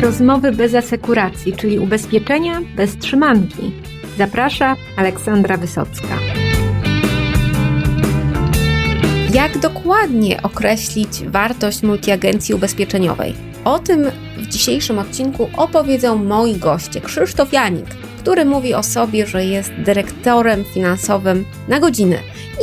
rozmowy bez asekuracji, czyli ubezpieczenia bez trzymanki. Zaprasza Aleksandra Wysocka. Jak dokładnie określić wartość multiagencji ubezpieczeniowej? O tym w dzisiejszym odcinku opowiedzą moi goście. Krzysztof Janik, który mówi o sobie, że jest dyrektorem finansowym na godzinę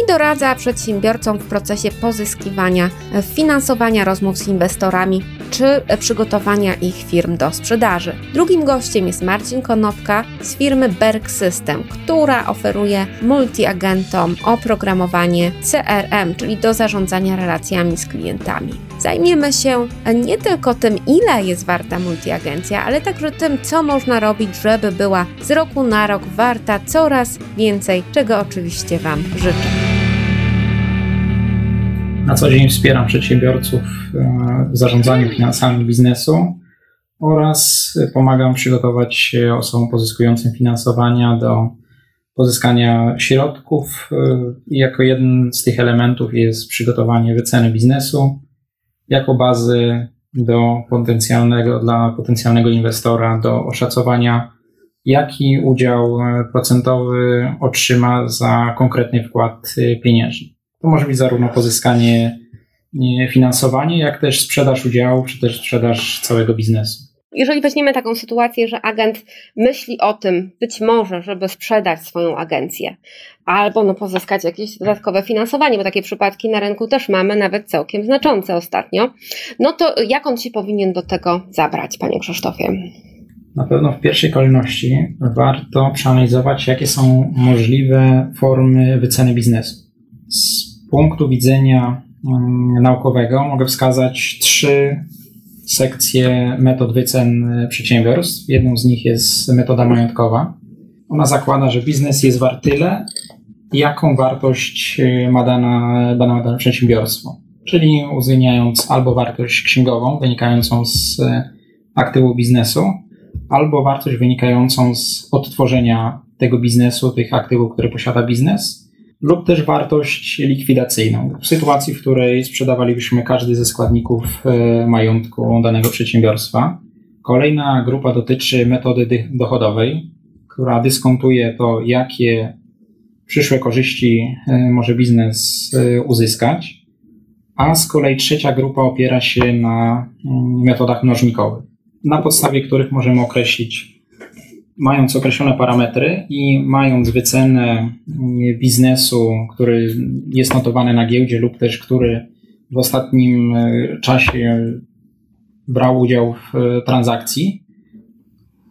i doradza przedsiębiorcom w procesie pozyskiwania finansowania rozmów z inwestorami czy przygotowania ich firm do sprzedaży. Drugim gościem jest Marcin Konopka z firmy Berg System, która oferuje multiagentom oprogramowanie CRM, czyli do zarządzania relacjami z klientami. Zajmiemy się nie tylko tym, ile jest warta multiagencja, ale także tym, co można robić, żeby była z roku na rok warta coraz więcej, czego oczywiście Wam życzę. Na co dzień wspieram przedsiębiorców e, w zarządzaniu finansami biznesu oraz pomagam przygotować osobom pozyskującym finansowania do pozyskania środków. E, jako jeden z tych elementów jest przygotowanie wyceny biznesu jako bazy do potencjalnego, dla potencjalnego inwestora do oszacowania, jaki udział procentowy otrzyma za konkretny wkład pieniężny. To może być zarówno pozyskanie finansowanie, jak też sprzedaż udziału, czy też sprzedaż całego biznesu. Jeżeli weźmiemy taką sytuację, że agent myśli o tym, być może, żeby sprzedać swoją agencję, albo no, pozyskać jakieś dodatkowe finansowanie, bo takie przypadki na rynku też mamy, nawet całkiem znaczące ostatnio, no to jak on się powinien do tego zabrać, panie Krzysztofie? Na pewno w pierwszej kolejności warto przeanalizować, jakie są możliwe formy wyceny biznesu. Punktu widzenia mm, naukowego mogę wskazać trzy sekcje metod wycen przedsiębiorstw. Jedną z nich jest metoda majątkowa. Ona zakłada, że biznes jest wart tyle, jaką wartość y, ma dana, dane przedsiębiorstwo. Czyli uwzględniając albo wartość księgową wynikającą z aktywu biznesu, albo wartość wynikającą z odtworzenia tego biznesu, tych aktywów, które posiada biznes, lub też wartość likwidacyjną. W sytuacji, w której sprzedawalibyśmy każdy ze składników e, majątku danego przedsiębiorstwa. Kolejna grupa dotyczy metody dochodowej, która dyskontuje to, jakie przyszłe korzyści e, może biznes e, uzyskać. A z kolei trzecia grupa opiera się na mm, metodach mnożnikowych, na podstawie których możemy określić mając określone parametry i mając wycenę biznesu, który jest notowany na giełdzie lub też który w ostatnim e, czasie brał udział w e, transakcji,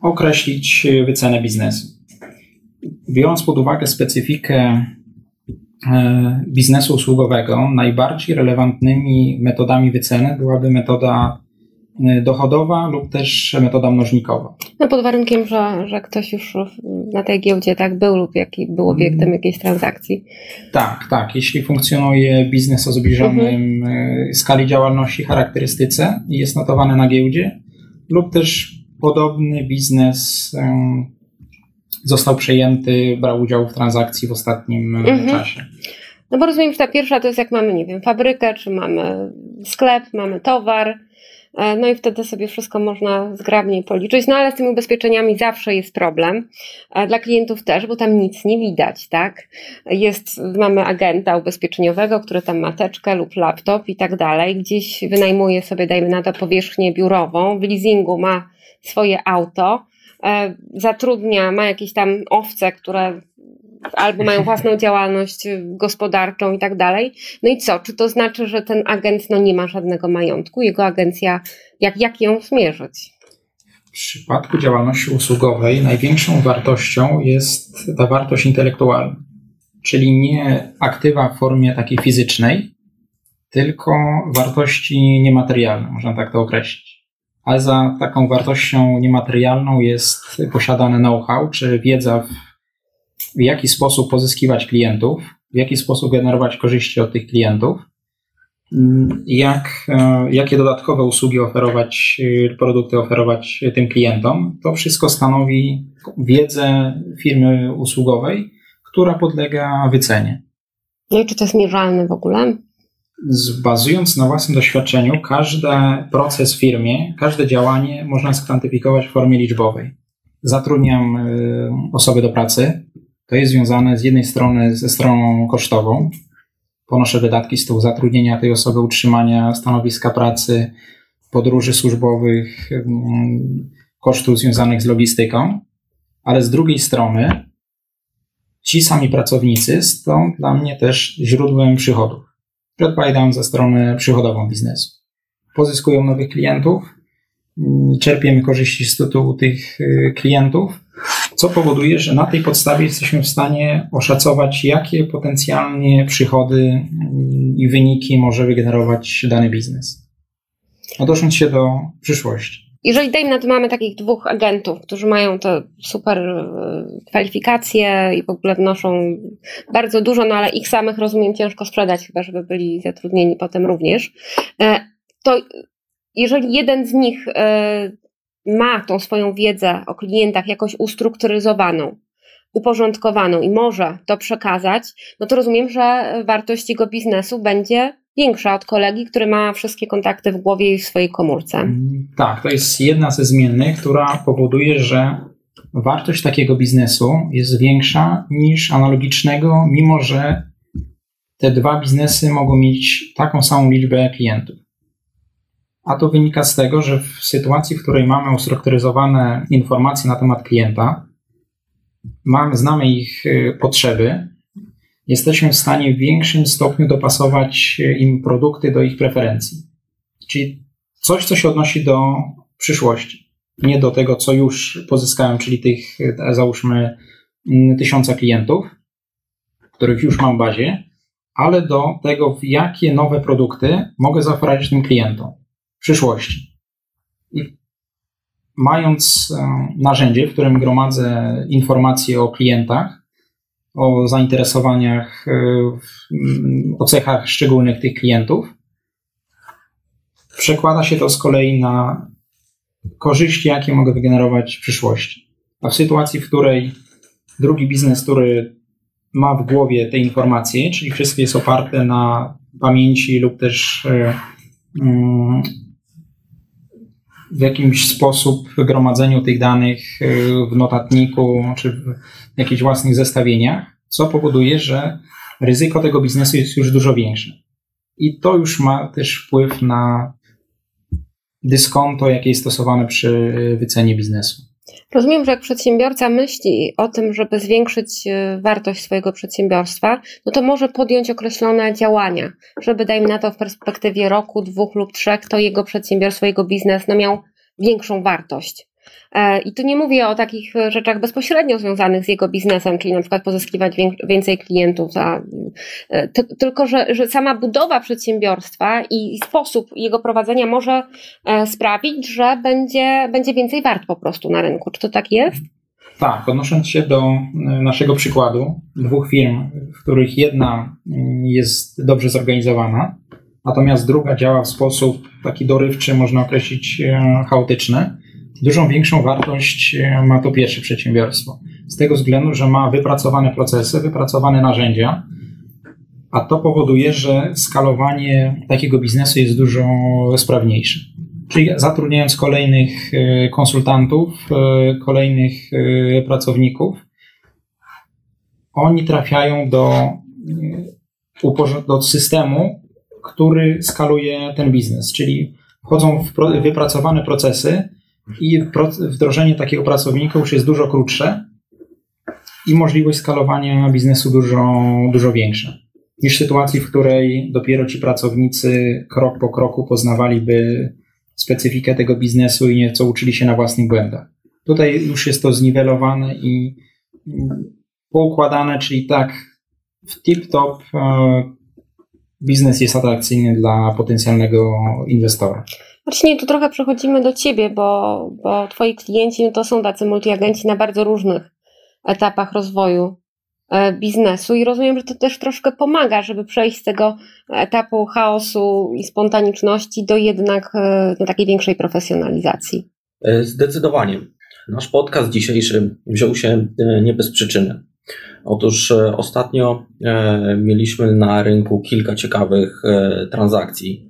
określić wycenę biznesu. Biorąc pod uwagę specyfikę e, biznesu usługowego, najbardziej relevantnymi metodami wyceny byłaby metoda dochodowa lub też metoda mnożnikowa. No pod warunkiem, że, że ktoś już na tej giełdzie tak był lub jaki był obiektem mm. jakiejś transakcji. Tak, tak. Jeśli funkcjonuje biznes o zbliżonym mhm. skali działalności, charakterystyce i jest notowany na giełdzie, lub też podobny biznes został przejęty, brał udział w transakcji w ostatnim mhm. czasie. No bo rozumiem, że ta pierwsza to jest jak mamy, nie wiem, fabrykę, czy mamy sklep, mamy towar, no i wtedy sobie wszystko można zgrabnie policzyć. No ale z tymi ubezpieczeniami zawsze jest problem. E, dla klientów też, bo tam nic nie widać, tak? Jest, mamy agenta ubezpieczeniowego, który tam ma teczkę lub laptop i tak dalej. Gdzieś wynajmuje sobie, dajmy na to, powierzchnię biurową. W leasingu ma swoje auto e, zatrudnia, ma jakieś tam owce, które albo mają własną działalność gospodarczą i tak dalej. No i co? Czy to znaczy, że ten agent no, nie ma żadnego majątku? Jego agencja, jak, jak ją zmierzyć? W przypadku działalności usługowej największą wartością jest ta wartość intelektualna, czyli nie aktywa w formie takiej fizycznej, tylko wartości niematerialne, można tak to określić. Ale za taką wartością niematerialną jest posiadane know-how, czy wiedza w w jaki sposób pozyskiwać klientów, w jaki sposób generować korzyści od tych klientów, mm, jak, e, jakie dodatkowe usługi oferować, e, produkty oferować tym klientom. To wszystko stanowi wiedzę firmy usługowej, która podlega wycenie. No i czy to jest mierzalne w ogóle? Bazując na własnym doświadczeniu, każdy proces w firmie, każde działanie można skwantyfikować w formie liczbowej. Zatrudniam y, osoby do pracy. To jest związane z jednej strony ze stroną kosztową. Ponoszę wydatki z tyłu zatrudnienia tej osoby, utrzymania stanowiska pracy, podróży służbowych, y, kosztów związanych z logistyką, ale z drugiej strony ci sami pracownicy są dla mnie też źródłem przychodów odpowiadam za stronę przychodową biznesu. Pozyskują nowych klientów, mm, czerpiemy korzyści z tytułu tych y, klientów, co powoduje, że na tej podstawie jesteśmy w stanie oszacować, jakie potencjalnie przychody i wyniki może wygenerować dany biznes. Odnosząc się do przyszłości. Jeżeli na to mamy takich dwóch agentów, którzy mają te super e, kwalifikacje i w ogóle wnoszą bardzo dużo, no ale ich samych rozumiem ciężko sprzedać, chyba żeby byli zatrudnieni potem również, e, to jeżeli jeden z nich e, ma tą swoją wiedzę o klientach jakoś ustrukturyzowaną, uporządkowaną i może to przekazać, no to rozumiem, że wartość jego biznesu będzie większa od kolegi, który ma wszystkie kontakty w głowie i w swojej komórce. Mm, tak, to jest jedna ze zmiennych, która powoduje, że wartość takiego biznesu jest większa niż analogicznego, mimo że te dwa biznesy mogą mieć taką samą liczbę klientów. A to wynika z tego, że w sytuacji, w której mamy ustrukturyzowane informacje na temat klienta, mamy, znamy ich y, potrzeby, jesteśmy w stanie w większym stopniu dopasować e, im produkty do ich preferencji. Czyli coś, co się odnosi do przyszłości, nie do tego, co już pozyskałem, czyli tych, e, załóżmy, mm, tysiąca klientów, których już mam w bazie, ale do tego, w jakie nowe produkty mogę zaoferować tym klientom przyszłości. I mając e, narzędzie, w którym gromadzę informacje o klientach, o zainteresowaniach, e, o cechach szczególnych tych klientów. Przekłada się to z kolei na korzyści, jakie mogę wygenerować w przyszłości. A w sytuacji, w której drugi biznes, który ma w głowie te informacje, czyli wszystko jest oparte na pamięci lub też e, mm, w jakimś sposób gromadzeniu tych danych e, w notatniku czy w jakichś własnych zestawieniach, co powoduje, że ryzyko tego biznesu jest już dużo większe. I to już ma też wpływ na dyskonto, jakie jest stosowane przy wycenie biznesu. Rozumiem, że jak przedsiębiorca myśli o tym, żeby zwiększyć e, wartość swojego przedsiębiorstwa, no to może podjąć określone działania, żeby dajmy na to w perspektywie roku, dwóch lub trzech, to jego przedsiębiorstwo, jego biznes no miał większą wartość. E, I tu nie mówię o takich rzeczach bezpośrednio związanych z jego biznesem, czyli na przykład pozyskiwać więcej klientów, e, tylko że, że sama budowa przedsiębiorstwa i sposób jego prowadzenia może e, sprawić, że będzie, będzie więcej wart po prostu na rynku. Czy to tak jest? Tak, odnosząc się do naszego przykładu, dwóch firm, w których jedna jest dobrze zorganizowana, natomiast druga działa w sposób taki dorywczy, można określić chaotyczny, Dużą większą wartość e, ma to pierwsze przedsiębiorstwo. Z tego względu, że ma wypracowane procesy, wypracowane narzędzia, a to powoduje, że skalowanie takiego biznesu jest dużo sprawniejsze. Czyli zatrudniając kolejnych e, konsultantów, e, kolejnych pracowników, oni trafiają do, do systemu, który skaluje ten biznes, czyli wchodzą w wypracowane procesy, i wdrożenie takiego pracownika już jest dużo krótsze i możliwość skalowania biznesu dużo, dużo większa niż w sytuacji, w której dopiero ci pracownicy krok po kroku poznawaliby specyfikę tego biznesu i nieco uczyli się na własnych błędach. Tutaj już jest to zniwelowane i poukładane, czyli tak w tip-top e, biznes jest atrakcyjny dla potencjalnego inwestora. Właśnie tu trochę przechodzimy do Ciebie, bo, bo Twoi klienci no to są tacy multiagenci na bardzo różnych etapach rozwoju e, biznesu i rozumiem, że to też troszkę pomaga, żeby przejść z tego etapu chaosu i spontaniczności do jednak e, do takiej większej profesjonalizacji. E, zdecydowanie. Nasz podcast dzisiejszy wziął się nie bez przyczyny. Otóż ostatnio mieliśmy na rynku kilka ciekawych transakcji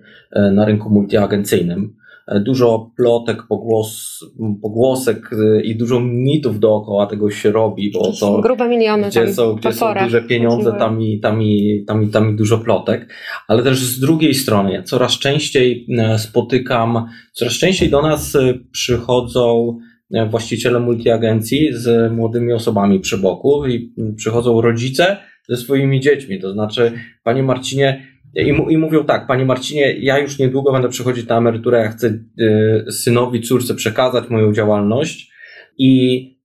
na rynku multiagencyjnym. Dużo plotek, pogłos, pogłosek i dużo mitów dookoła tego się robi, bo to grube miliony gdzie, są, gdzie są duże pieniądze, tam i, tam, i, tam, i, tam i dużo plotek, ale też z drugiej strony coraz częściej e, spotykam, coraz częściej do nas e, przychodzą e, właściciele multiagencji z młodymi osobami przy boku i przychodzą rodzice ze swoimi dziećmi, to znaczy panie Marcinie, i, I mówią tak, panie Marcinie, ja już niedługo będę przechodzić na emeryturę, ja chcę y, synowi, córce przekazać moją działalność i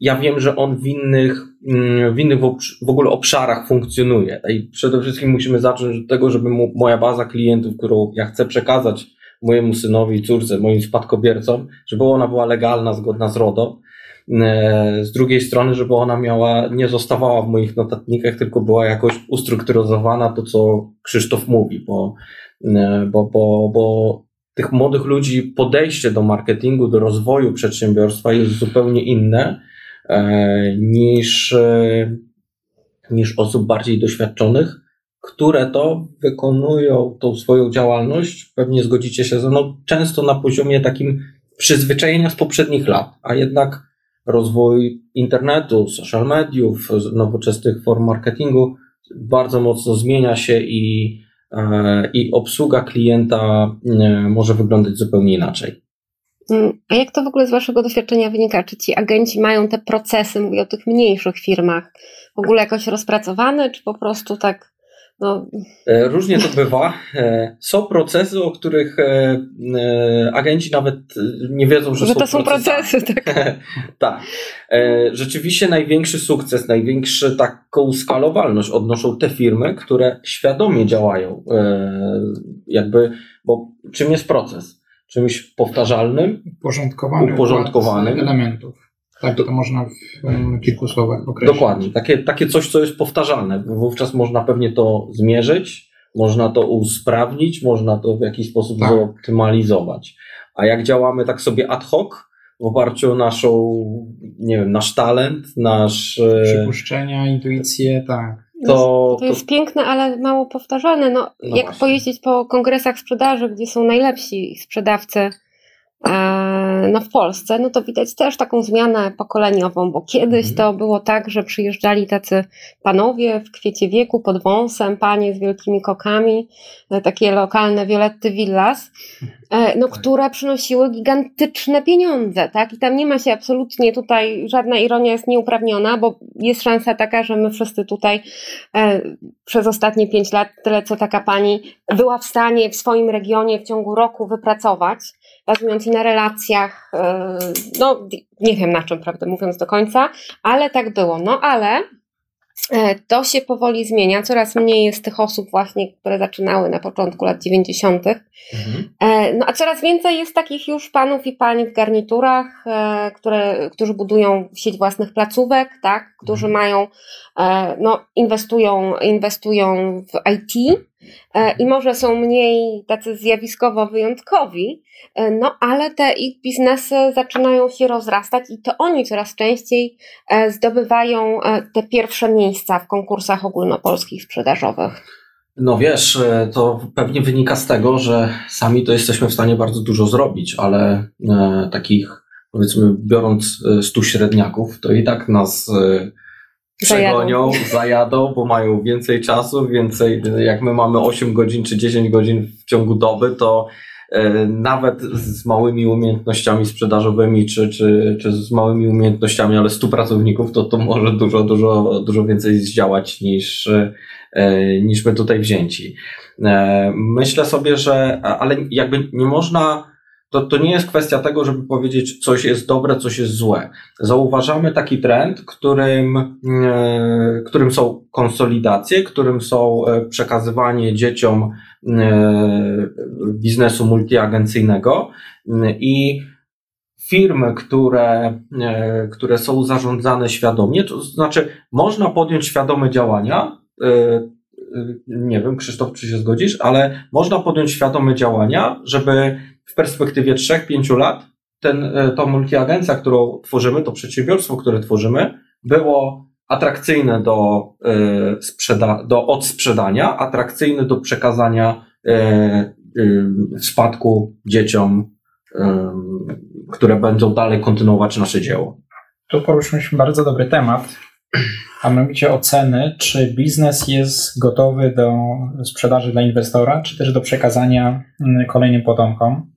ja wiem, że on w innych, mm, w innych w ogóle obszarach funkcjonuje. I przede wszystkim musimy zacząć od tego, żeby mu, moja baza klientów, którą ja chcę przekazać mojemu synowi, córce, moim spadkobiercom, żeby ona była legalna, zgodna z RODO, z drugiej strony, żeby ona miała, nie zostawała w moich notatnikach, tylko była jakoś ustrukturyzowana to, co Krzysztof mówi, bo, e, bo, bo, bo tych młodych ludzi podejście do marketingu, do rozwoju przedsiębiorstwa jest zupełnie inne e, niż, niż osób bardziej doświadczonych, które to wykonują tą swoją działalność, pewnie zgodzicie się ze mną, często na poziomie takim przyzwyczajenia z poprzednich lat, a jednak rozwój internetu, social mediów, nowoczesnych form marketingu bardzo mocno zmienia się i, e, i obsługa klienta e, może wyglądać zupełnie inaczej. Mm, a jak to w ogóle z Waszego doświadczenia wynika? Czy ci agenci mają te procesy, mówię o tych mniejszych firmach, w ogóle jakoś rozpracowane, czy po prostu tak no. E, różnie to bywa. E, są procesy, o których e, agenci nawet nie wiedzą, że, że są to są procesy. Tak. tak. Rzeczywiście największy sukces, największą taką skalowalność odnoszą te firmy, które świadomie działają. Jakby, bo czym jest proces? Czymś powtarzalnym, uporządkowanym, uporządkowanym elementów tak, to można w kilku słowach określić. Dokładnie, takie, takie coś, co jest powtarzalne. Wówczas można pewnie to zmierzyć, można to usprawnić, można to w jakiś sposób tak. zoptymalizować. A jak działamy tak sobie ad hoc, w oparciu o naszą, nie wiem, nasz talent, nasz... E, Przypuszczenia, intuicje, tak. To, to jest to... piękne, ale mało powtarzalne. No, no jak właśnie. pojeździć po kongresach sprzedaży, gdzie są najlepsi sprzedawcy no w Polsce, no to widać też taką zmianę pokoleniową, bo kiedyś mhm. to było tak, że przyjeżdżali tacy panowie w kwiecie wieku, pod wąsem, panie z wielkimi kokami, e, takie lokalne Violetty Villas, e, no, tak. które przynosiły gigantyczne pieniądze, tak? I tam nie ma się absolutnie tutaj, żadna ironia jest nieuprawniona, bo jest szansa taka, że my wszyscy tutaj e, przez ostatnie pięć lat, tyle co taka pani była w stanie w swoim regionie w ciągu roku wypracować, bazując na relacjach, e, no nie wiem na czym, prawdę mówiąc do końca, ale tak było. No ale e, to się powoli zmienia. Coraz mniej jest tych osób właśnie, które zaczynały na początku lat 90. Mhm. E, no a coraz więcej jest takich już panów i pań w garniturach, które, którzy budują sieć własnych placówek, tak, którzy mhm. mają, no inwestują, inwestują w IT, i może są mniej tacy zjawiskowo wyjątkowi, e, no ale te ich biznesy zaczynają się rozrastać i to oni coraz częściej e, zdobywają te pierwsze miejsca w konkursach ogólnopolskich sprzedażowych. No wiesz, to pewnie wynika z tego, że sami to jesteśmy w stanie bardzo dużo zrobić, ale takich powiedzmy biorąc stu średniaków, to i tak nas przegonią, zajadą. zajadą, bo mają więcej czasu, więcej, jak my mamy 8 godzin czy 10 godzin w ciągu doby, to e, nawet z małymi umiejętnościami sprzedażowymi, czy, czy, czy z małymi umiejętnościami, ale 100 pracowników, to to może dużo, dużo, dużo więcej zdziałać niż, e, niż my tutaj wzięci. E, myślę sobie, że, ale jakby nie można to, to nie jest kwestia tego, żeby powiedzieć, coś jest dobre, coś jest złe. Zauważamy taki trend, którym, e, którym są konsolidacje, którym są e, przekazywanie dzieciom e, biznesu multiagencyjnego i firmy, które, które są zarządzane świadomie, to znaczy można podjąć świadome działania, nie wiem, Krzysztof, czy się zgodzisz, ale można podjąć świadome działania, żeby w perspektywie 3-5 lat ten, e, to multiagencja, którą tworzymy, to przedsiębiorstwo, które tworzymy, było atrakcyjne do, e, sprzeda- do odsprzedania, atrakcyjne do przekazania e, w spadku dzieciom, które będą dalej kontynuować nasze dzieło. Tu poruszyliśmy bardzo dobry temat, a mianowicie oceny, czy biznes jest gotowy do sprzedaży dla inwestora, czy też do przekazania mm, kolejnym potomkom.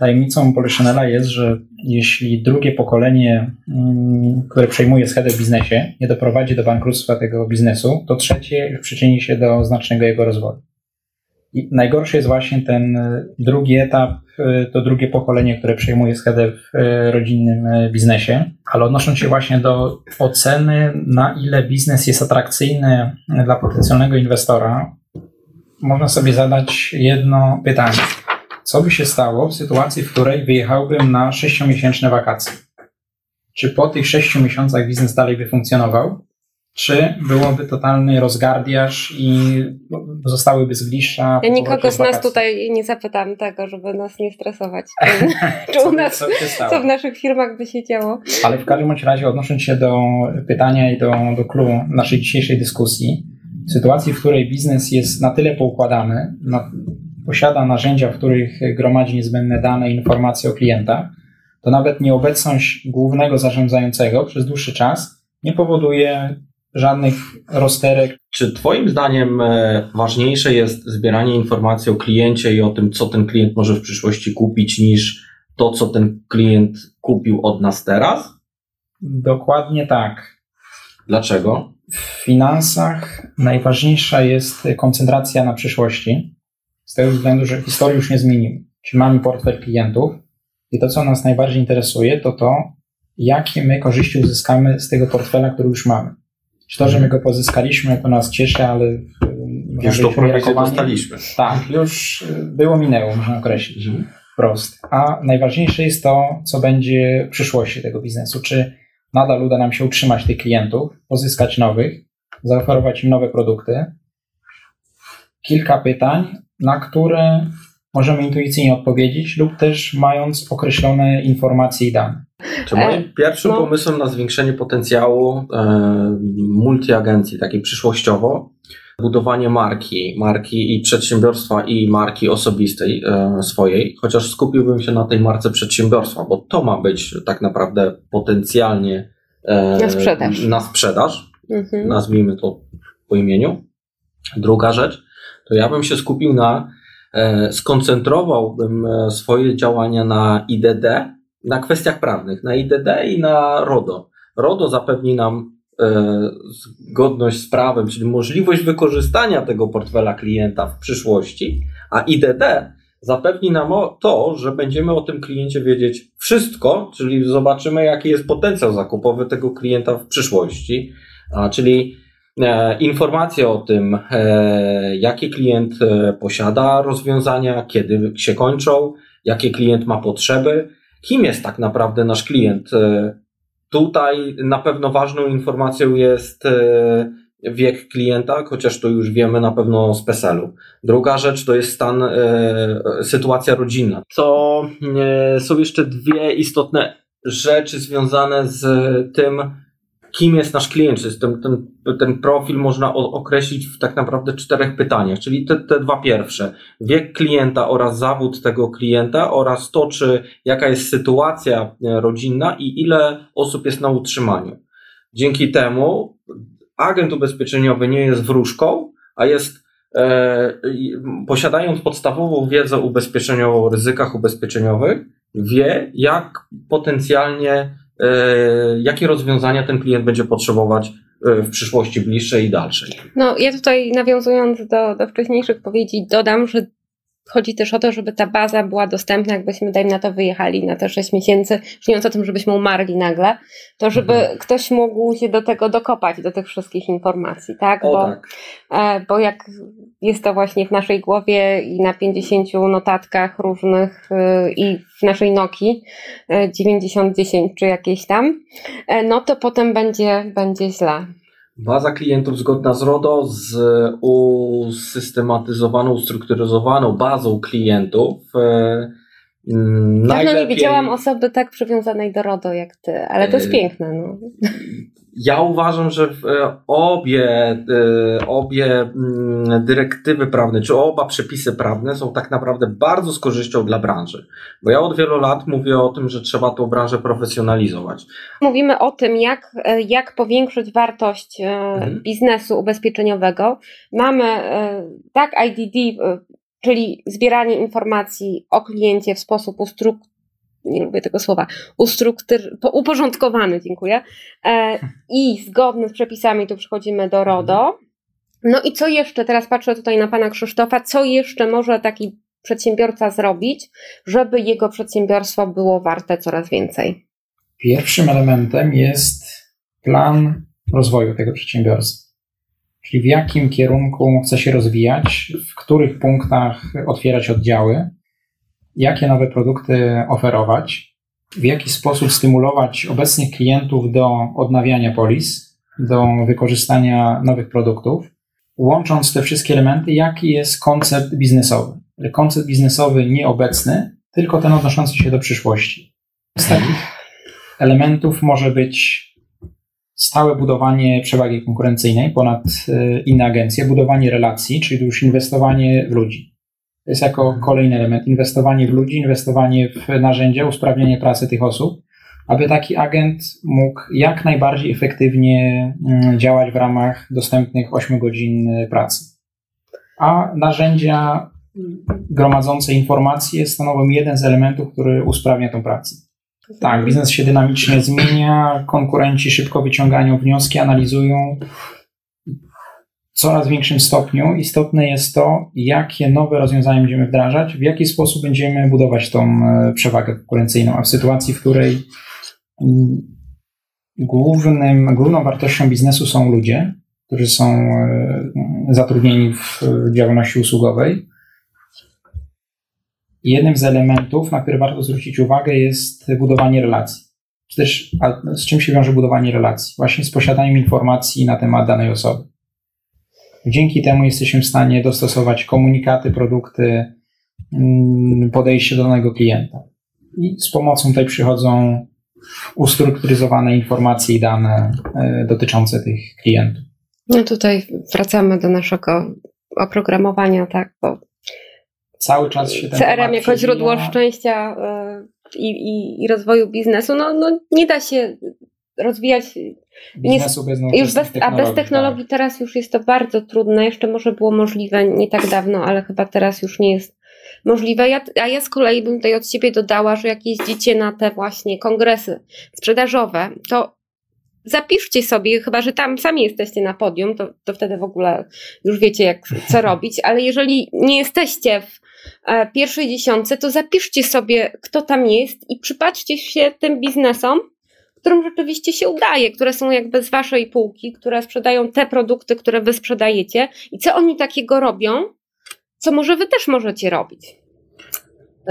Tajemnicą Polychanela jest, że jeśli drugie pokolenie, mm, które przejmuje schedę w biznesie, nie doprowadzi do bankructwa tego biznesu, to trzecie przyczyni się do znacznego jego rozwoju. I najgorszy jest właśnie ten y, drugi etap, y, to drugie pokolenie, które przejmuje schedę w y, rodzinnym biznesie, ale odnosząc się właśnie do oceny, na ile biznes jest atrakcyjny dla potencjalnego inwestora, można sobie zadać jedno pytanie. Co by się stało w sytuacji, w której wyjechałbym na sześciomiesięczne wakacje? Czy po tych sześciu miesiącach biznes dalej by funkcjonował? czy byłoby totalny rozgardiaż i zostałyby zgliszcza. Ja nikogo z nas tutaj nie zapytam tego, żeby nas nie stresować. Czy, u nas, co, w naszych firmach by się działo. Ale w każdym razie odnosząc się do pytania i do, do klubu naszej dzisiejszej dyskusji, w sytuacji, w której biznes jest na tyle poukładany, na, posiada narzędzia, w których gromadzi niezbędne dane i informacje o klientach, to nawet nieobecność głównego zarządzającego przez dłuższy czas nie powoduje żadnych rozterek. Czy Twoim zdaniem e, ważniejsze jest zbieranie informacji o kliencie i o tym, co ten klient może w przyszłości kupić, niż to, co ten klient kupił od nas teraz? Dokładnie tak. Dlaczego? W finansach najważniejsza jest koncentracja na przyszłości, z tego względu, że historii już nie zmienimy. Czyli mamy portfel klientów i to, co nas najbardziej interesuje, to to, jakie my korzyści uzyskamy z tego portfela, który już mamy. Czy to, że my go pozyskaliśmy, to nas cieszy, ale już to dostaliśmy. Tak, już było minęło, można określić. Mhm. Prost. A najważniejsze jest to, co będzie w przyszłości tego biznesu. Czy nadal uda nam się utrzymać tych klientów, pozyskać nowych, zaoferować im nowe produkty. Kilka pytań, na które możemy intuicyjnie odpowiedzieć, lub też mając określone informacje i dane. Czy moim e, pierwszym no. pomysłem na zwiększenie potencjału e, multiagencji, takiej przyszłościowo, budowanie marki, marki i przedsiębiorstwa i marki osobistej e, swojej, chociaż skupiłbym się na tej marce przedsiębiorstwa, bo to ma być tak naprawdę potencjalnie e, na sprzedaż. Na sprzedaż. Mhm. Nazwijmy to po imieniu. Druga rzecz, to ja bym się skupił na, e, skoncentrowałbym e, swoje działania na IDD, na kwestiach prawnych, na IDD i na RODO. RODO zapewni nam e, zgodność z prawem, czyli możliwość wykorzystania tego portfela klienta w przyszłości, a IDD zapewni nam to, że będziemy o tym kliencie wiedzieć wszystko, czyli zobaczymy, jaki jest potencjał zakupowy tego klienta w przyszłości, a, czyli informacje o tym, e, jaki klient e, posiada rozwiązania, kiedy się kończą, jakie klient ma potrzeby, kim jest tak naprawdę nasz klient. E, tutaj na pewno ważną informacją jest e, wiek klienta, chociaż to już wiemy na pewno z PESEL-u. Druga rzecz to jest stan, e, sytuacja rodzinna. To są jeszcze dwie istotne rzeczy związane z tym, kim jest nasz klient, czy ten, ten, ten profil można określić w tak naprawdę czterech pytaniach, czyli te, te dwa pierwsze. Wiek klienta oraz zawód tego klienta oraz to, czy jaka jest sytuacja e, rodzinna i ile osób jest na utrzymaniu. Dzięki temu agent ubezpieczeniowy nie jest wróżką, a jest e, posiadając podstawową wiedzę ubezpieczeniową o ryzykach ubezpieczeniowych, wie jak potencjalnie jakie rozwiązania ten klient będzie potrzebować e, w przyszłości bliższej i dalszej. No, ja tutaj nawiązując do, do wcześniejszych powiedzi, dodam, że chodzi też o to, żeby ta baza była dostępna, jakbyśmy, dajmy na to, wyjechali na te 6 miesięcy, już nie mówiąc o tym, żebyśmy umarli nagle, to żeby mhm. ktoś mógł się do tego dokopać, do tych wszystkich informacji, tak? O, bo, tak. E, bo jak jest to właśnie w naszej głowie i na 50 notatkach różnych e, i w naszej Noki e, 90-10 czy jakieś tam, e, no to potem będzie, będzie źle. Baza klientów zgodna z RODO z usystematyzowaną, ustrukturyzowaną bazą klientów e, Dawno nie widziałam osoby tak przywiązanej do RODO jak ty, ale to jest e, piękne. No. Ja uważam, że obie, e, obie mm, dyrektywy prawne, czy oba przepisy prawne są tak naprawdę bardzo z korzyścią dla branży. Bo ja od wielu lat mówię o tym, że trzeba tą branżę profesjonalizować. Mówimy o tym, jak, e, jak powiększyć wartość mhm. biznesu ubezpieczeniowego. Mamy tak IDD czyli zbieranie informacji o kliencie w sposób ustrukturowany, nie lubię tego słowa, ustruktur, uporządkowany, dziękuję, e, i zgodny z przepisami, tu przechodzimy do RODO. No i co jeszcze, teraz patrzę tutaj na pana Krzysztofa, co jeszcze może taki przedsiębiorca zrobić, żeby jego przedsiębiorstwo było warte coraz więcej? Pierwszym elementem jest plan rozwoju tego przedsiębiorstwa. Czyli w jakim kierunku chce się rozwijać, w których punktach otwierać oddziały, jakie nowe produkty oferować, w jaki sposób stymulować obecnych klientów do odnawiania polis, do wykorzystania nowych produktów, łącząc te wszystkie elementy, jaki jest koncept biznesowy. Koncept biznesowy nieobecny, tylko ten odnoszący się do przyszłości. Z takich elementów może być stałe budowanie przewagi konkurencyjnej ponad e, inne agencje, budowanie relacji, czyli już inwestowanie w ludzi. Jest jako kolejny element inwestowanie w ludzi, inwestowanie w narzędzia, usprawnienie pracy tych osób, aby taki agent mógł jak najbardziej efektywnie mm, działać w ramach dostępnych 8 godzin pracy. A narzędzia gromadzące informacje stanowią jeden z elementów, który usprawnia tę pracę. Tak, biznes się dynamicznie zmienia, konkurenci szybko wyciągają wnioski, analizują. Coraz większym stopniu istotne jest to, jakie nowe rozwiązania będziemy wdrażać, w jaki sposób będziemy budować tą e, przewagę konkurencyjną, a w sytuacji, w której mm, głównym, główną wartością biznesu są ludzie, którzy są e, zatrudnieni w działalności usługowej, jednym z elementów, na które warto zwrócić uwagę, jest budowanie relacji. Czy też z czym się wiąże budowanie relacji? Właśnie z posiadaniem informacji na temat danej osoby. Dzięki temu jesteśmy w stanie dostosować komunikaty, produkty, mm, podejście do danego klienta. I z pomocą tej przychodzą ustrukturyzowane informacje i dane e, dotyczące tych klientów. No tutaj wracamy do naszego oprogramowania, tak, bo cały czas się ten CRM jako źródło szczęścia e, i, i, i rozwoju biznesu, no, no nie da się rozwijać biznesu bez już bez, A bez technologii tak. teraz już jest to bardzo trudne. Jeszcze może było możliwe nie tak dawno, ale chyba teraz już nie jest możliwe. Ja, a ja z kolei bym tutaj od siebie dodała, że jak jeździcie na te właśnie kongresy sprzedażowe, to zapiszcie sobie, chyba że tam sami jesteście na podium, to, to wtedy w ogóle już wiecie, jak, co robić, ale jeżeli nie jesteście w E, pierwszej dziesiątce, to zapiszcie sobie, kto tam jest i przypatrzcie się tym biznesom, którym rzeczywiście się udaje, które są jakby z waszej półki, które sprzedają te produkty, które wy sprzedajecie i co oni takiego robią, co może wy też możecie robić.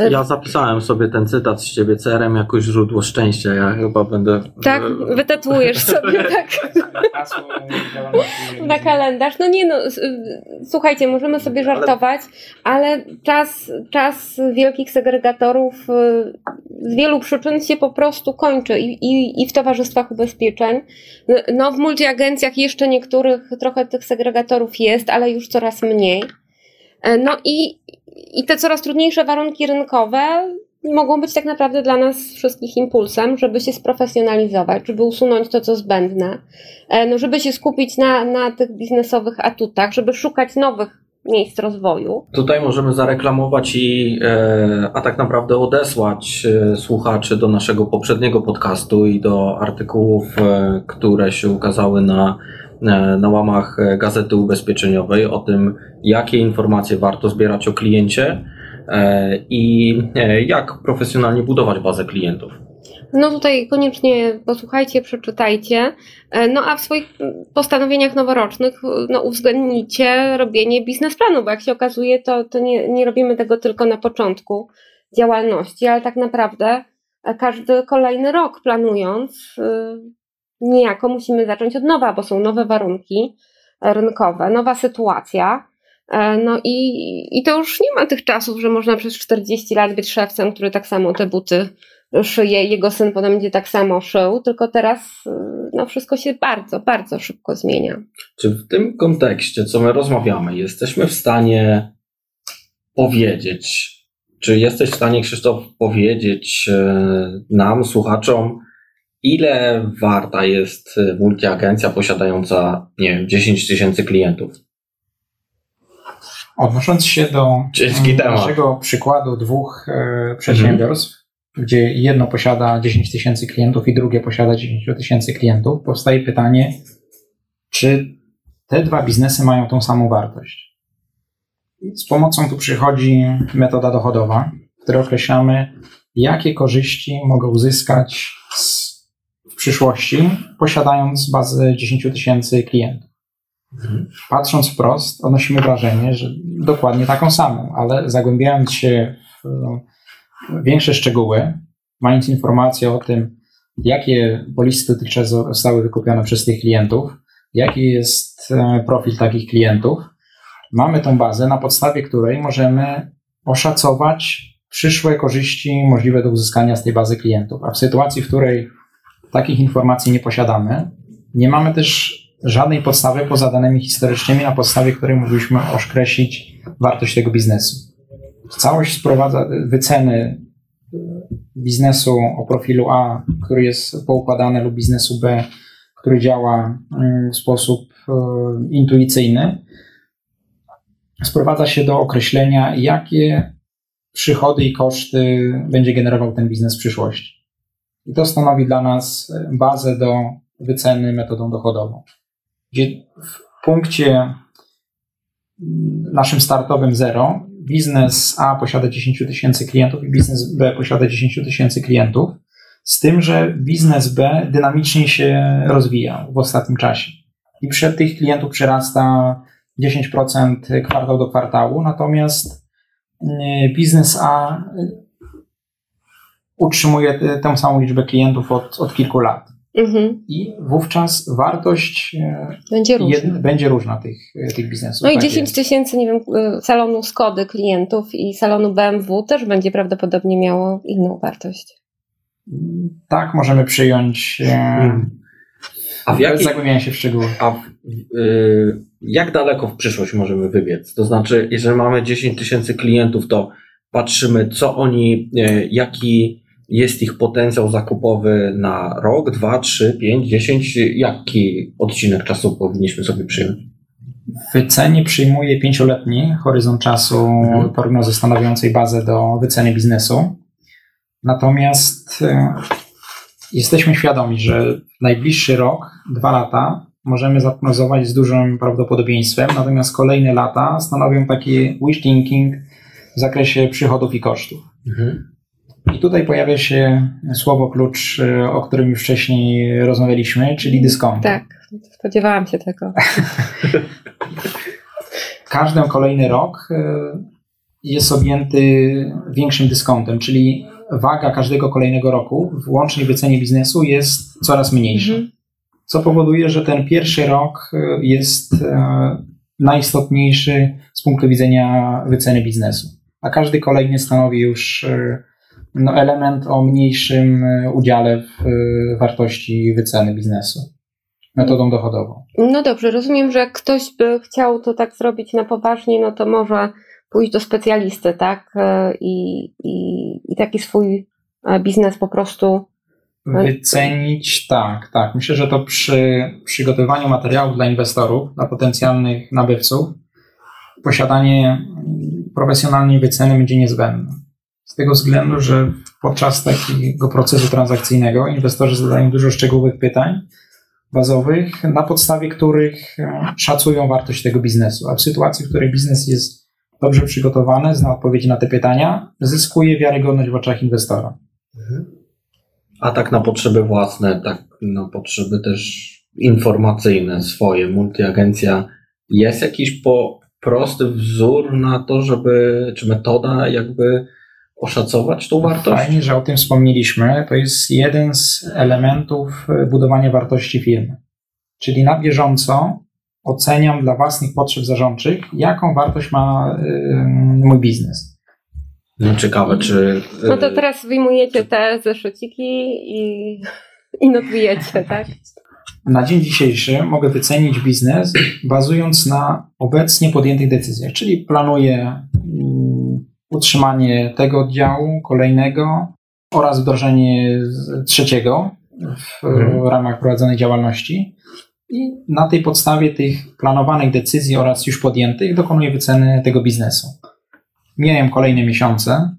Ja zapisałem sobie ten cytat z ciebie, CRM jako źródło szczęścia. Ja chyba będę. Tak, wytatuujesz sobie tak. Na kalendarz. No nie no, słuchajcie, możemy sobie żartować, ale czas, czas wielkich segregatorów y, z wielu przyczyn się po prostu kończy i, i, i w towarzystwach ubezpieczeń. No w multiagencjach jeszcze niektórych trochę tych segregatorów jest, ale już coraz mniej. E, no i, i te coraz trudniejsze warunki rynkowe mogą być tak naprawdę dla nas wszystkich impulsem, żeby się sprofesjonalizować, żeby usunąć to, co zbędne, e, no, żeby się skupić na, na tych biznesowych atutach, żeby szukać nowych miejsc rozwoju. Tutaj możemy zareklamować i, e, a tak naprawdę odesłać słuchaczy do naszego poprzedniego podcastu i do artykułów, które się ukazały na na łamach e, Gazety Ubezpieczeniowej o tym, jakie informacje warto zbierać o kliencie e, i jak profesjonalnie budować bazę klientów. No tutaj koniecznie posłuchajcie, przeczytajcie. No a w swoich postanowieniach noworocznych no, uwzględnijcie robienie biznesplanu, bo jak się okazuje, to, to nie, nie robimy tego tylko na początku działalności, ale tak naprawdę każdy kolejny rok planując, niejako musimy zacząć od nowa, bo są nowe warunki rynkowe, nowa sytuacja. E, no i, i to już nie ma tych czasów, że można przez 40 lat być szewcem, który tak samo te buty szyje, jego syn potem będzie tak samo szył, tylko teraz y, no, wszystko się bardzo, bardzo szybko zmienia. Czy w tym kontekście, co my rozmawiamy, jesteśmy w stanie powiedzieć, czy jesteś w stanie, Krzysztof, powiedzieć e, nam, słuchaczom, ile warta jest multiagencja posiadająca, nie wiem, 10 tysięcy klientów? Odnosząc się do Ciężki naszego przykładu dwóch e, przedsiębiorstw, mhm. gdzie jedno posiada 10 tysięcy klientów i drugie posiada 10 tysięcy klientów, powstaje pytanie, czy te dwa biznesy mają tą samą wartość? Z pomocą tu przychodzi metoda dochodowa, w której określamy, jakie korzyści mogę uzyskać z, przyszłości, posiadając bazę 10 tysięcy klientów. Patrząc wprost, odnosimy wrażenie, że dokładnie taką samą, ale zagłębiając się w większe szczegóły, mając informacje o tym, jakie polisy dotychczas zostały wykupione przez tych klientów, jaki jest e, profil takich klientów, mamy tą bazę, na podstawie której możemy oszacować przyszłe korzyści możliwe do uzyskania z tej bazy klientów. A w sytuacji, w której takich informacji nie posiadamy, nie mamy też żadnej podstawy poza danymi historycznymi, na podstawie której mogliśmy określić wartość tego biznesu. Całość sprowadza wyceny biznesu o profilu A, który jest poukładany, lub biznesu B, który działa mm, w sposób e, intuicyjny, sprowadza się do określenia, jakie przychody i koszty będzie generował ten biznes w przyszłości. I to stanowi dla nas bazę do wyceny metodą dochodową gdzie w punkcie naszym startowym zero biznes A posiada 10 tysięcy klientów i biznes B posiada 10 tysięcy klientów, z tym, że biznes B dynamicznie się rozwija w ostatnim czasie. I przed tych klientów przyrasta 10% kwartał do kwartału, natomiast y, biznes A utrzymuje tę samą liczbę klientów od, od kilku lat. Mhm. I wówczas wartość e, będzie różna, jed, będzie różna tych, e, tych biznesów. No i 10 tak tysięcy, nie wiem, e, salonu Skody klientów i salonu BMW też będzie prawdopodobnie miało inną wartość. Tak, możemy przyjąć. Hmm. A w jaki, zagłębianie się w szczegóły. A y, jak daleko w przyszłość możemy wybiec? To znaczy, jeżeli mamy 10 tysięcy klientów, to patrzymy, co oni, y, jaki jest ich potencjał zakupowy na rok, dwa, trzy, pięć, dziesięć? Jaki odcinek czasu powinniśmy sobie przyjąć? W wycenie przyjmuje pięcioletni horyzont czasu mhm. prognozy stanowiącej bazę do wyceny biznesu. Natomiast e, jesteśmy świadomi, że najbliższy rok, dwa lata możemy zaprognozować z dużym prawdopodobieństwem, natomiast kolejne lata stanowią taki wish thinking w zakresie przychodów i kosztów. Mhm. I tutaj pojawia się słowo klucz, e, o którym już wcześniej rozmawialiśmy, czyli dyskont. Tak, spodziewałam się tego. Każdy kolejny rok e, jest objęty większym dyskontem, czyli waga każdego kolejnego roku w łącznej wycenie biznesu jest coraz mniejsza. Mhm. Co powoduje, że ten pierwszy rok e, jest najistotniejszy z punktu widzenia wyceny biznesu, a każdy kolejny stanowi już no, element o mniejszym e, udziale w e, wartości wyceny biznesu metodą dochodową. No dobrze, rozumiem, że jak ktoś by chciał to tak zrobić na poważnie, no to może pójść do specjalisty, tak? E, I, i, i taki swój biznes po prostu wycenić, tak, tak. Myślę, że to przy przygotowywaniu materiałów dla inwestorów, dla potencjalnych nabywców, posiadanie profesjonalnej wyceny będzie niezbędne. Z tego względu, że podczas takiego procesu transakcyjnego inwestorzy zadają dużo szczegółowych pytań bazowych, na podstawie których e, szacują wartość tego biznesu. A w sytuacji, w której biznes jest dobrze przygotowany, zna odpowiedzi na te pytania, zyskuje wiarygodność w oczach inwestora. Mhm. A tak na potrzeby własne, tak na potrzeby też informacyjne swoje, multiagencja, jest jakiś po prosty wzór na to, żeby, czy metoda jakby oszacować tą wartość? Fajnie, że o tym wspomnieliśmy. To jest jeden z elementów budowania wartości firmy. Czyli na bieżąco oceniam dla własnych potrzeb zarządczych, jaką wartość ma mój biznes. No ciekawe, czy... No to teraz wyjmujecie te zeszyciki i, i notujecie, tak? Na dzień dzisiejszy mogę wycenić biznes bazując na obecnie podjętych decyzjach, czyli planuję utrzymanie tego oddziału, kolejnego oraz wdrożenie trzeciego w, mhm. ramach prowadzonej działalności. I na tej podstawie tych planowanych decyzji oraz już podjętych dokonuję wyceny tego biznesu. Mijają kolejne miesiące,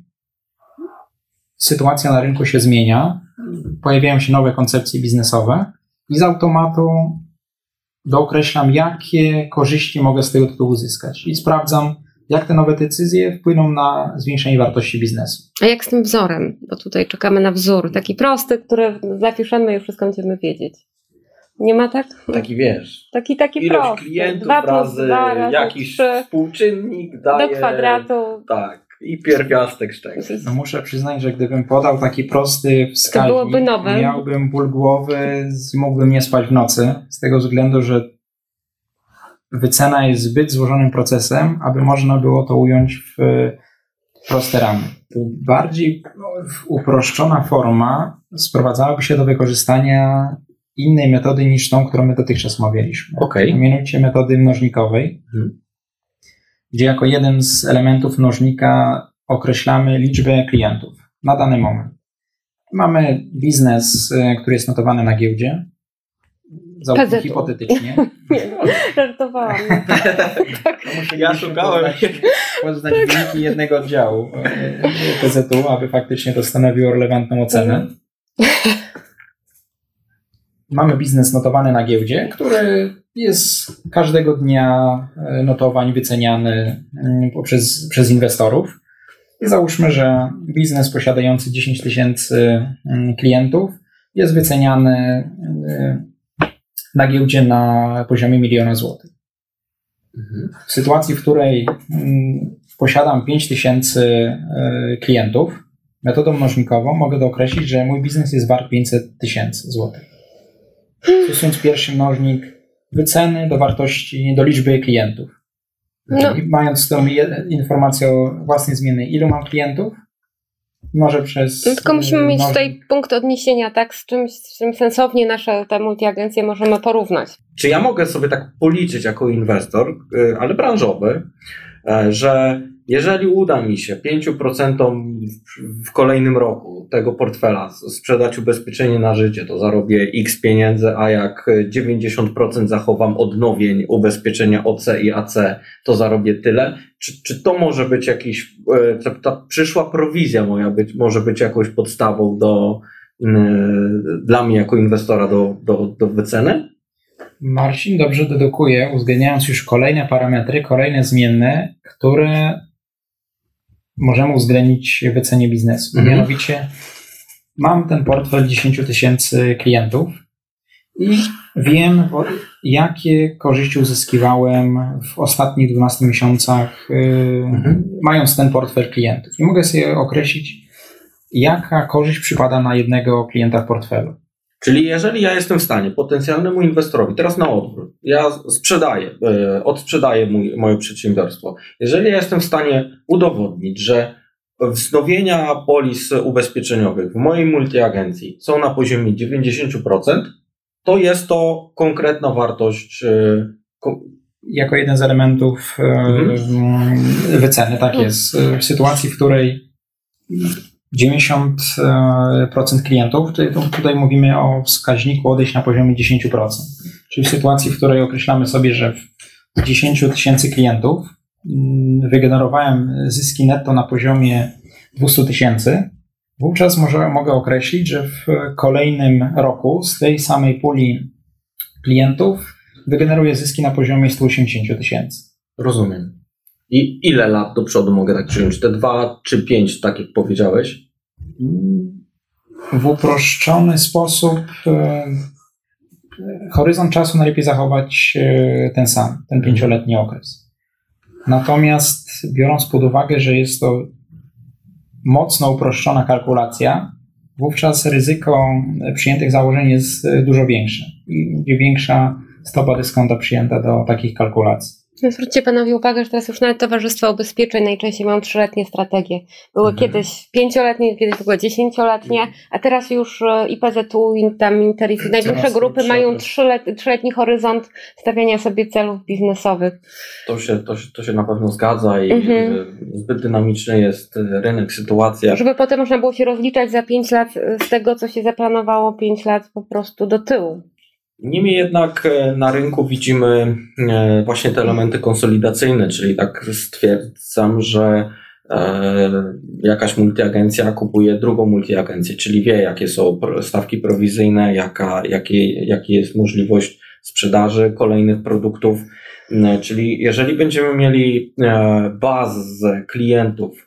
sytuacja na rynku się zmienia, pojawiają się nowe koncepcje biznesowe i z automatu dookreślam, jakie korzyści mogę z tego tytułu uzyskać. I sprawdzam, jak te nowe decyzje wpłyną na zwiększenie wartości biznesu. A jak z tym wzorem? Bo tutaj czekamy na wzór, taki prosty, który zapiszemy i wszystko będziemy wiedzieć. Nie ma tak? Taki wiesz. Taki, taki ilość prosty. klientów dwa razy, dwa razy jakiś trzy, współczynnik daje. Do kwadratu. Tak. I pierwiastek z tego. No muszę przyznać, że gdybym podał taki prosty wskaźnik, to byłoby nowe. miałbym ból głowy i mógłbym nie spać w nocy, z tego względu, że wycena jest zbyt złożonym procesem, aby można było to ująć w proste ramy. Bardziej uproszczona forma sprowadzałaby się do wykorzystania innej metody niż tą, którą my dotychczas omawialiśmy. Okay. Mianowicie metody mnożnikowej, hmm. gdzie jako jeden z elementów mnożnika określamy liczbę klientów na dany moment. Mamy biznes, e, który jest notowany na giełdzie, załóżmy hipotetycznie. Nie, no, żartowałam. tak. no ja szukałem. Poznać tak. wyniki jednego oddziału e, PZU, aby faktycznie to stanowiło relevantną ocenę. Mhm. Mamy biznes notowany na giełdzie, który jest każdego dnia e, notowań wyceniany mm, poprzez, przez inwestorów. I załóżmy, że biznes posiadający 10 tysięcy mm, klientów jest wyceniany e, na giełdzie na poziomie miliona złotych. Mhm. W sytuacji, w której mm, posiadam 5000 e, klientów, metodą mnożnikową mogę dookreślić, że mój biznes jest wart 500 tysięcy złotych. Stosując pierwszy mnożnik wyceny do wartości, do liczby klientów. No. mając tą informację o własnej zmiennej, ilu mam klientów, może przez. No, tylko musimy mieć tutaj punkt odniesienia, tak, z czymś, z czym sensownie nasze te multiagencje możemy porównać. Czy ja mogę sobie tak policzyć jako inwestor, y, ale branżowy, e, że jeżeli uda mi się 5% w kolejnym roku tego portfela sprzedać ubezpieczenie na życie, to zarobię x pieniędzy, a jak 90% zachowam odnowień ubezpieczenia OC i AC, to zarobię tyle. Czy, czy to może być jakiś, e, ta, ta przyszła prowizja moja być, może być jakąś podstawą do, dla mnie jako inwestora do, do, do wyceny? Marcin dobrze dedukuje, uwzględniając już kolejne parametry, kolejne zmienne, które możemy uwzględnić w wycenie biznesu. Mhm. Mianowicie mam ten portfel 10 tysięcy klientów i wiem, jakie korzyści uzyskiwałem w ostatnich 12 miesiącach, y, mhm. mając ten portfel klientów. I mogę sobie określić, jaka korzyść przypada na jednego klienta w portfelu. Czyli jeżeli ja jestem w stanie potencjalnemu inwestorowi, teraz na odwrót, ja sprzedaję, yy, odsprzedaję mój, moje przedsiębiorstwo. Jeżeli ja jestem w stanie udowodnić, że wznowienia polis ubezpieczeniowych w mojej multiagencji są na poziomie 90%, to jest to konkretna wartość. Yy, jako jeden z elementów yy, mhm. wyceny, tak jest. W sytuacji, w której 90% klientów, tutaj, tutaj mówimy o wskaźniku odejść na poziomie 10%. Czyli w sytuacji, w której określamy sobie, że w 10 tysięcy klientów mm, wygenerowałem zyski netto na poziomie 200 tysięcy, wówczas może, mogę określić, że w kolejnym roku z tej samej puli klientów wygeneruję zyski na poziomie 180 tysięcy. Rozumiem. I ile lat do przodu mogę tak przyjąć? Te dwa czy pięć, tak jak powiedziałeś? W uproszczony sposób e, horyzont czasu najlepiej zachować e, ten sam, ten mhm. pięcioletni okres. Natomiast biorąc pod uwagę, że jest to mocno uproszczona kalkulacja, wówczas ryzyko przyjętych założeń jest dużo większe. I większa stopa dyskonta przyjęta do takich kalkulacji. No, zwróćcie panowie uwagę, że teraz już nawet towarzystwa ubezpieczeń najczęściej mają trzyletnie strategie. Były Mhm. kiedyś pięcioletnie, kiedyś były dziesięcioletnie, a teraz już e, i PZU, i tam Interis, i największe grupy mają trzylet, trzyletni horyzont stawiania sobie celów biznesowych. To się, to, się, to się na pewno zgadza i Mhm. y, zbyt dynamiczny jest y, rynek, sytuacja. Żeby potem można było się rozliczać za pięć lat e, z tego, co się zaplanowało pięć lat po prostu do tyłu. Niemniej jednak e, na rynku widzimy e, właśnie te elementy konsolidacyjne, czyli tak stwierdzam, że e, jakaś multiagencja kupuje drugą multiagencję, czyli wie, jakie są stawki prowizyjne, jaka, jakie, jaki jest możliwość sprzedaży kolejnych produktów. Czyli jeżeli będziemy mieli bazę klientów,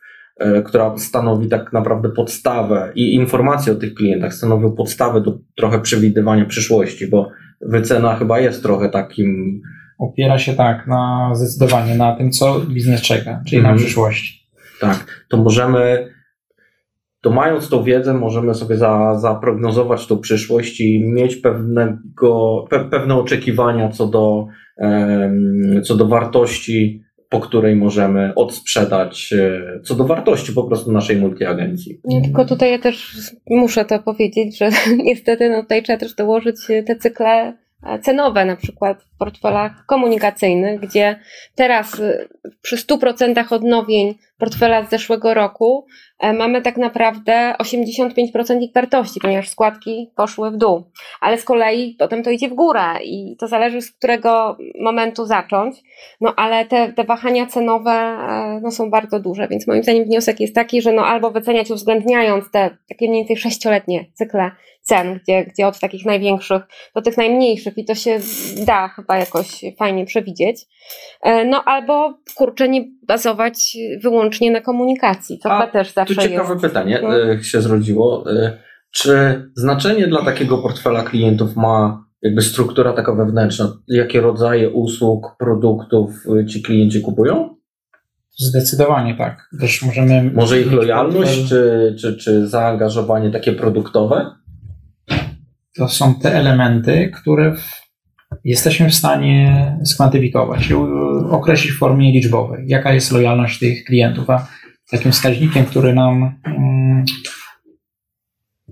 która stanowi tak naprawdę podstawę i informacje o tych klientach stanowią podstawę do trochę przewidywania przyszłości, bo wycena chyba jest trochę takim Opiera się tak na zdecydowanie na tym, co biznes czeka, czyli Mhm. na przyszłości. Tak, to możemy, to mając tą wiedzę, możemy sobie za, zaprognozować tą przyszłość i mieć pewnego, pe, pewne oczekiwania co do, em, co do wartości, po której możemy odsprzedać, e, co do wartości po prostu naszej multiagencji. Tylko tutaj ja też muszę to powiedzieć, że niestety no tutaj trzeba też dołożyć te cykle e, cenowe, na przykład portfelach komunikacyjnych, gdzie teraz y, przy 100% odnowień portfela z zeszłego roku e, mamy tak naprawdę 85% ich wartości, ponieważ składki poszły w dół. Ale z kolei potem to idzie w górę i to zależy z którego momentu zacząć. No ale te, te wahania cenowe e, no, są bardzo duże, więc moim zdaniem wniosek jest taki, że no albo wyceniać uwzględniając te takie mniej więcej sześcioletnie cykle cen, gdzie, gdzie od takich największych do tych najmniejszych i to się da chyba jakoś fajnie przewidzieć. E, No albo kurczę nie bazować wyłącznie na komunikacji, to chyba też Tu zawsze ciekawe jest. pytanie No. e, się zrodziło. E, Czy znaczenie dla takiego portfela klientów ma jakby struktura taka wewnętrzna? Jakie rodzaje usług, produktów ci klienci kupują? Zdecydowanie tak. Też możemy. Może ich lojalność, portfel- czy, czy, czy zaangażowanie takie produktowe? To są te elementy, które w, jesteśmy w stanie skwantyfikować u- określić w formie liczbowej, jaka jest lojalność tych klientów. A takim wskaźnikiem, który nam mm,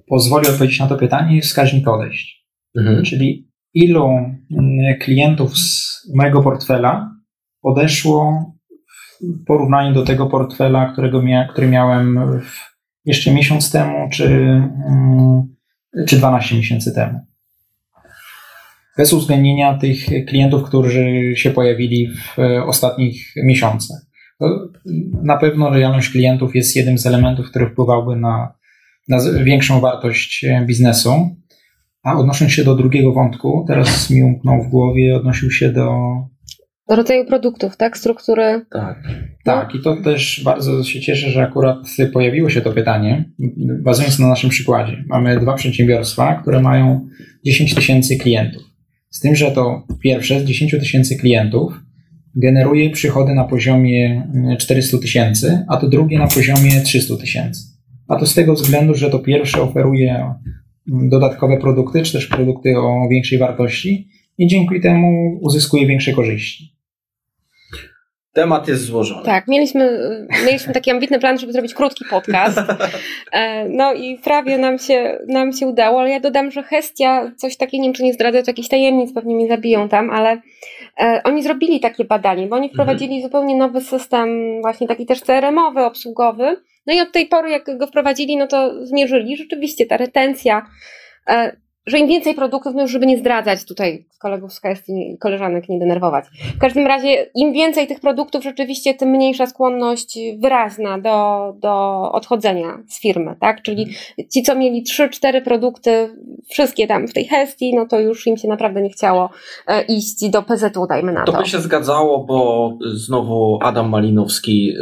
pozwoli odpowiedzieć na to pytanie, jest wskaźnik odejść. Mhm. Czyli ilu mm, klientów z mojego portfela odeszło w porównaniu do tego portfela, którego mia, który miałem jeszcze miesiąc temu, czy, mm, czy 12 miesięcy temu. Bez uwzględnienia tych klientów, którzy się pojawili w e, ostatnich miesiącach. To na pewno lojalność klientów jest jednym z elementów, który wpływałby na, na większą wartość e, biznesu. A odnosząc się do drugiego wątku, teraz mi umknął w głowie, odnosił się do. Do rodzaju produktów, tak? Struktury. Tak. Tak, i to też bardzo się cieszę, że akurat pojawiło się to pytanie, bazując na naszym przykładzie. Mamy dwa przedsiębiorstwa, które mają 10 tysięcy klientów. Z tym, że to pierwsze z 10 tysięcy klientów generuje przychody na poziomie mm, 400 tysięcy, a to drugie na poziomie 300 tysięcy. A to z tego względu, że to pierwsze oferuje mm, dodatkowe produkty, czy też produkty o większej wartości i dzięki temu uzyskuje większe korzyści. Temat jest złożony. Tak, mieliśmy, mieliśmy taki ambitny plan, żeby zrobić krótki podcast. E, No i prawie nam się, nam się udało, ale ja dodam, że Hestia, coś takiego, nie wiem czy nie zdradzę, to jakichś tajemnic, pewnie mnie zabiją tam, ale e, oni zrobili takie badanie, bo oni wprowadzili zupełnie nowy system, właśnie taki też CRM-owy, obsługowy. No i od tej pory, jak go wprowadzili, no to zmierzyli, rzeczywiście ta retencja, e, że im więcej produktów, no już żeby nie zdradzać tutaj kolegów z Hestii, koleżanek nie denerwować. W każdym razie, im więcej tych produktów, rzeczywiście, tym mniejsza skłonność wyraźna do, do odchodzenia z firmy, tak? Czyli ci, co mieli 3-4 produkty, wszystkie tam w tej Hestii, no to już im się naprawdę nie chciało e, iść do PZU, dajmy na to. To by się zgadzało, bo znowu Adam Malinowski, y,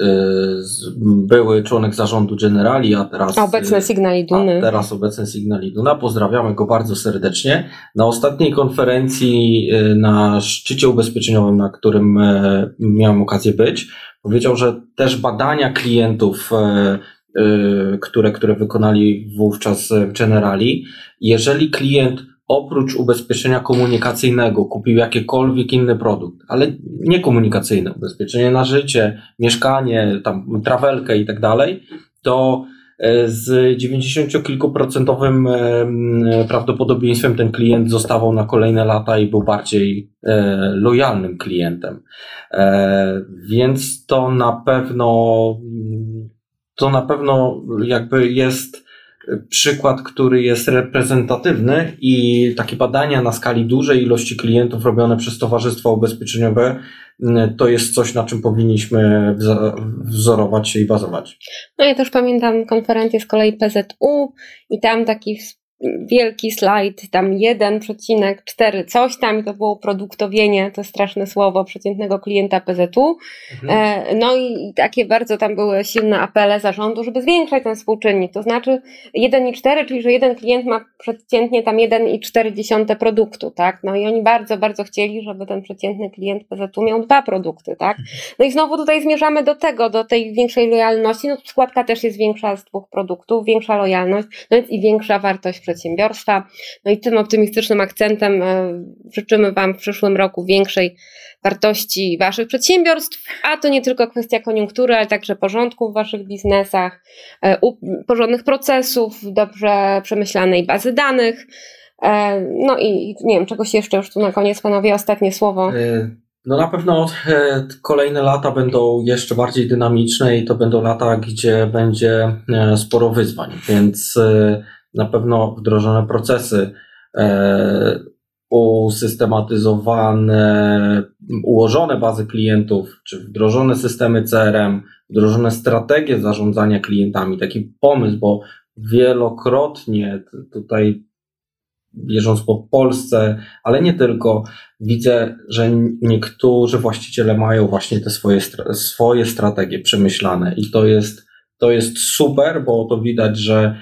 były członek zarządu Generali, a teraz. A obecne y, Signal i a Duny. teraz obecny Signal Iduna. Pozdrawiamy go bardzo serdecznie. Na ostatniej konferencji y, na szczycie ubezpieczeniowym, na którym e, miałem okazję być, powiedział, że też badania klientów, e, które, które wykonali wówczas Generali, jeżeli klient oprócz ubezpieczenia komunikacyjnego kupił jakikolwiek inny produkt, ale nie komunikacyjne, ubezpieczenie na życie, mieszkanie, tam trawelkę i tak dalej, to z 90 kilkuprocentowym e, prawdopodobieństwem ten klient zostawał na kolejne lata i był bardziej e, lojalnym klientem. Więc to na pewno to na pewno jakby jest przykład, który jest reprezentatywny i takie badania na skali dużej ilości klientów robione przez towarzystwa ubezpieczeniowe mm, to jest coś, na czym powinniśmy wzorować się i bazować. No ja też pamiętam konferencję z kolei PZU i tam taki wielki slajd, tam 1,4 coś tam i to było produktowienie, to straszne słowo przeciętnego klienta PZU. Mhm. E, no i takie bardzo tam były silne apele zarządu, żeby zwiększać ten współczynnik. To znaczy 1,4, czyli że jeden klient ma przeciętnie tam 1,4 produktu, tak? No i oni bardzo, bardzo chcieli, żeby ten przeciętny klient PZU miał dwa produkty, tak? No i znowu tutaj zmierzamy do tego, do tej większej lojalności. No składka też jest większa z dwóch produktów, większa lojalność, no więc i większa wartość przedsiębiorstwa. No i tym optymistycznym akcentem e, życzymy Wam w przyszłym roku większej wartości Waszych przedsiębiorstw, a to nie tylko kwestia koniunktury, ale także porządku w Waszych biznesach, e, porządnych procesów, dobrze przemyślanej bazy danych. E, no i nie wiem, czegoś jeszcze już tu na koniec, panowie, ostatnie słowo. No na pewno kolejne lata będą jeszcze bardziej dynamiczne i to będą lata, gdzie będzie sporo wyzwań, więc na pewno wdrożone procesy, e, usystematyzowane, ułożone bazy klientów, czy wdrożone systemy CRM, wdrożone strategie zarządzania klientami, taki pomysł, bo wielokrotnie tutaj bieżąc po Polsce, ale nie tylko, widzę, że niektórzy właściciele mają właśnie te swoje, swoje strategie przemyślane i to jest, to jest super, bo to widać, że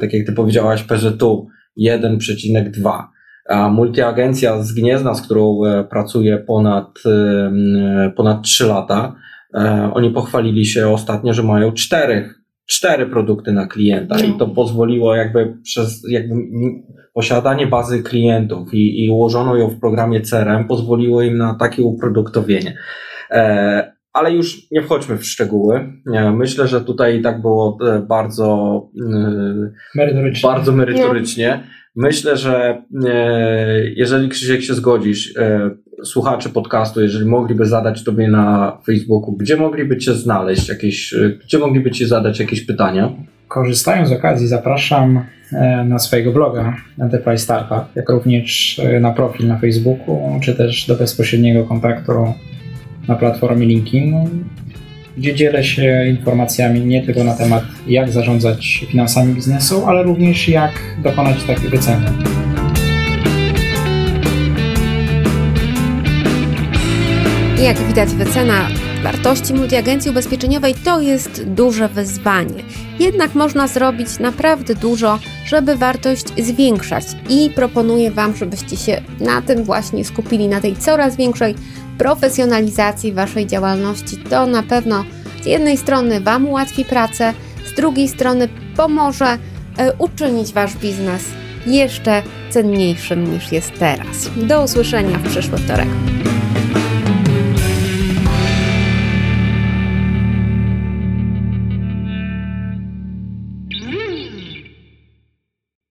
tak jak ty powiedziałaś, PZU 1,2. A multiagencja z Gniezna, z którą e, pracuję ponad, e, ponad 3 lata, oni pochwalili się ostatnio, że mają cztery, cztery produkty na klienta i to pozwoliło jakby przez jakby posiadanie bazy klientów i, i ułożono ją w programie CRM pozwoliło im na takie uproduktowienie. Ale już nie wchodźmy w szczegóły. Myślę, że tutaj tak było e, bardzo e, merytorycznie. Bardzo merytorycznie. Myślę, że e, jeżeli Krzysiek się zgodzisz, słuchacze podcastu, jeżeli mogliby zadać Tobie na Facebooku, gdzie mogliby Cię znaleźć, jakieś, gdzie mogliby Ci zadać jakieś pytania? Korzystając z okazji, zapraszam na swojego bloga Enterprise Startup, jak również na profil na Facebooku, czy też do bezpośredniego kontaktu na platformie LinkedIn, gdzie dzielę się informacjami nie tylko na temat jak zarządzać finansami biznesu, ale również jak dokonać takiej wyceny. Jak widać, wycena wartości multiagencji ubezpieczeniowej to jest duże wyzwanie. Jednak można zrobić naprawdę dużo, żeby wartość zwiększać i proponuję Wam, żebyście się na tym właśnie skupili, na tej coraz większej profesjonalizacji Waszej działalności. To na pewno z jednej strony Wam ułatwi pracę, z drugiej strony pomoże e, uczynić Wasz biznes jeszcze cenniejszym niż jest teraz. Do usłyszenia w przyszły wtorek.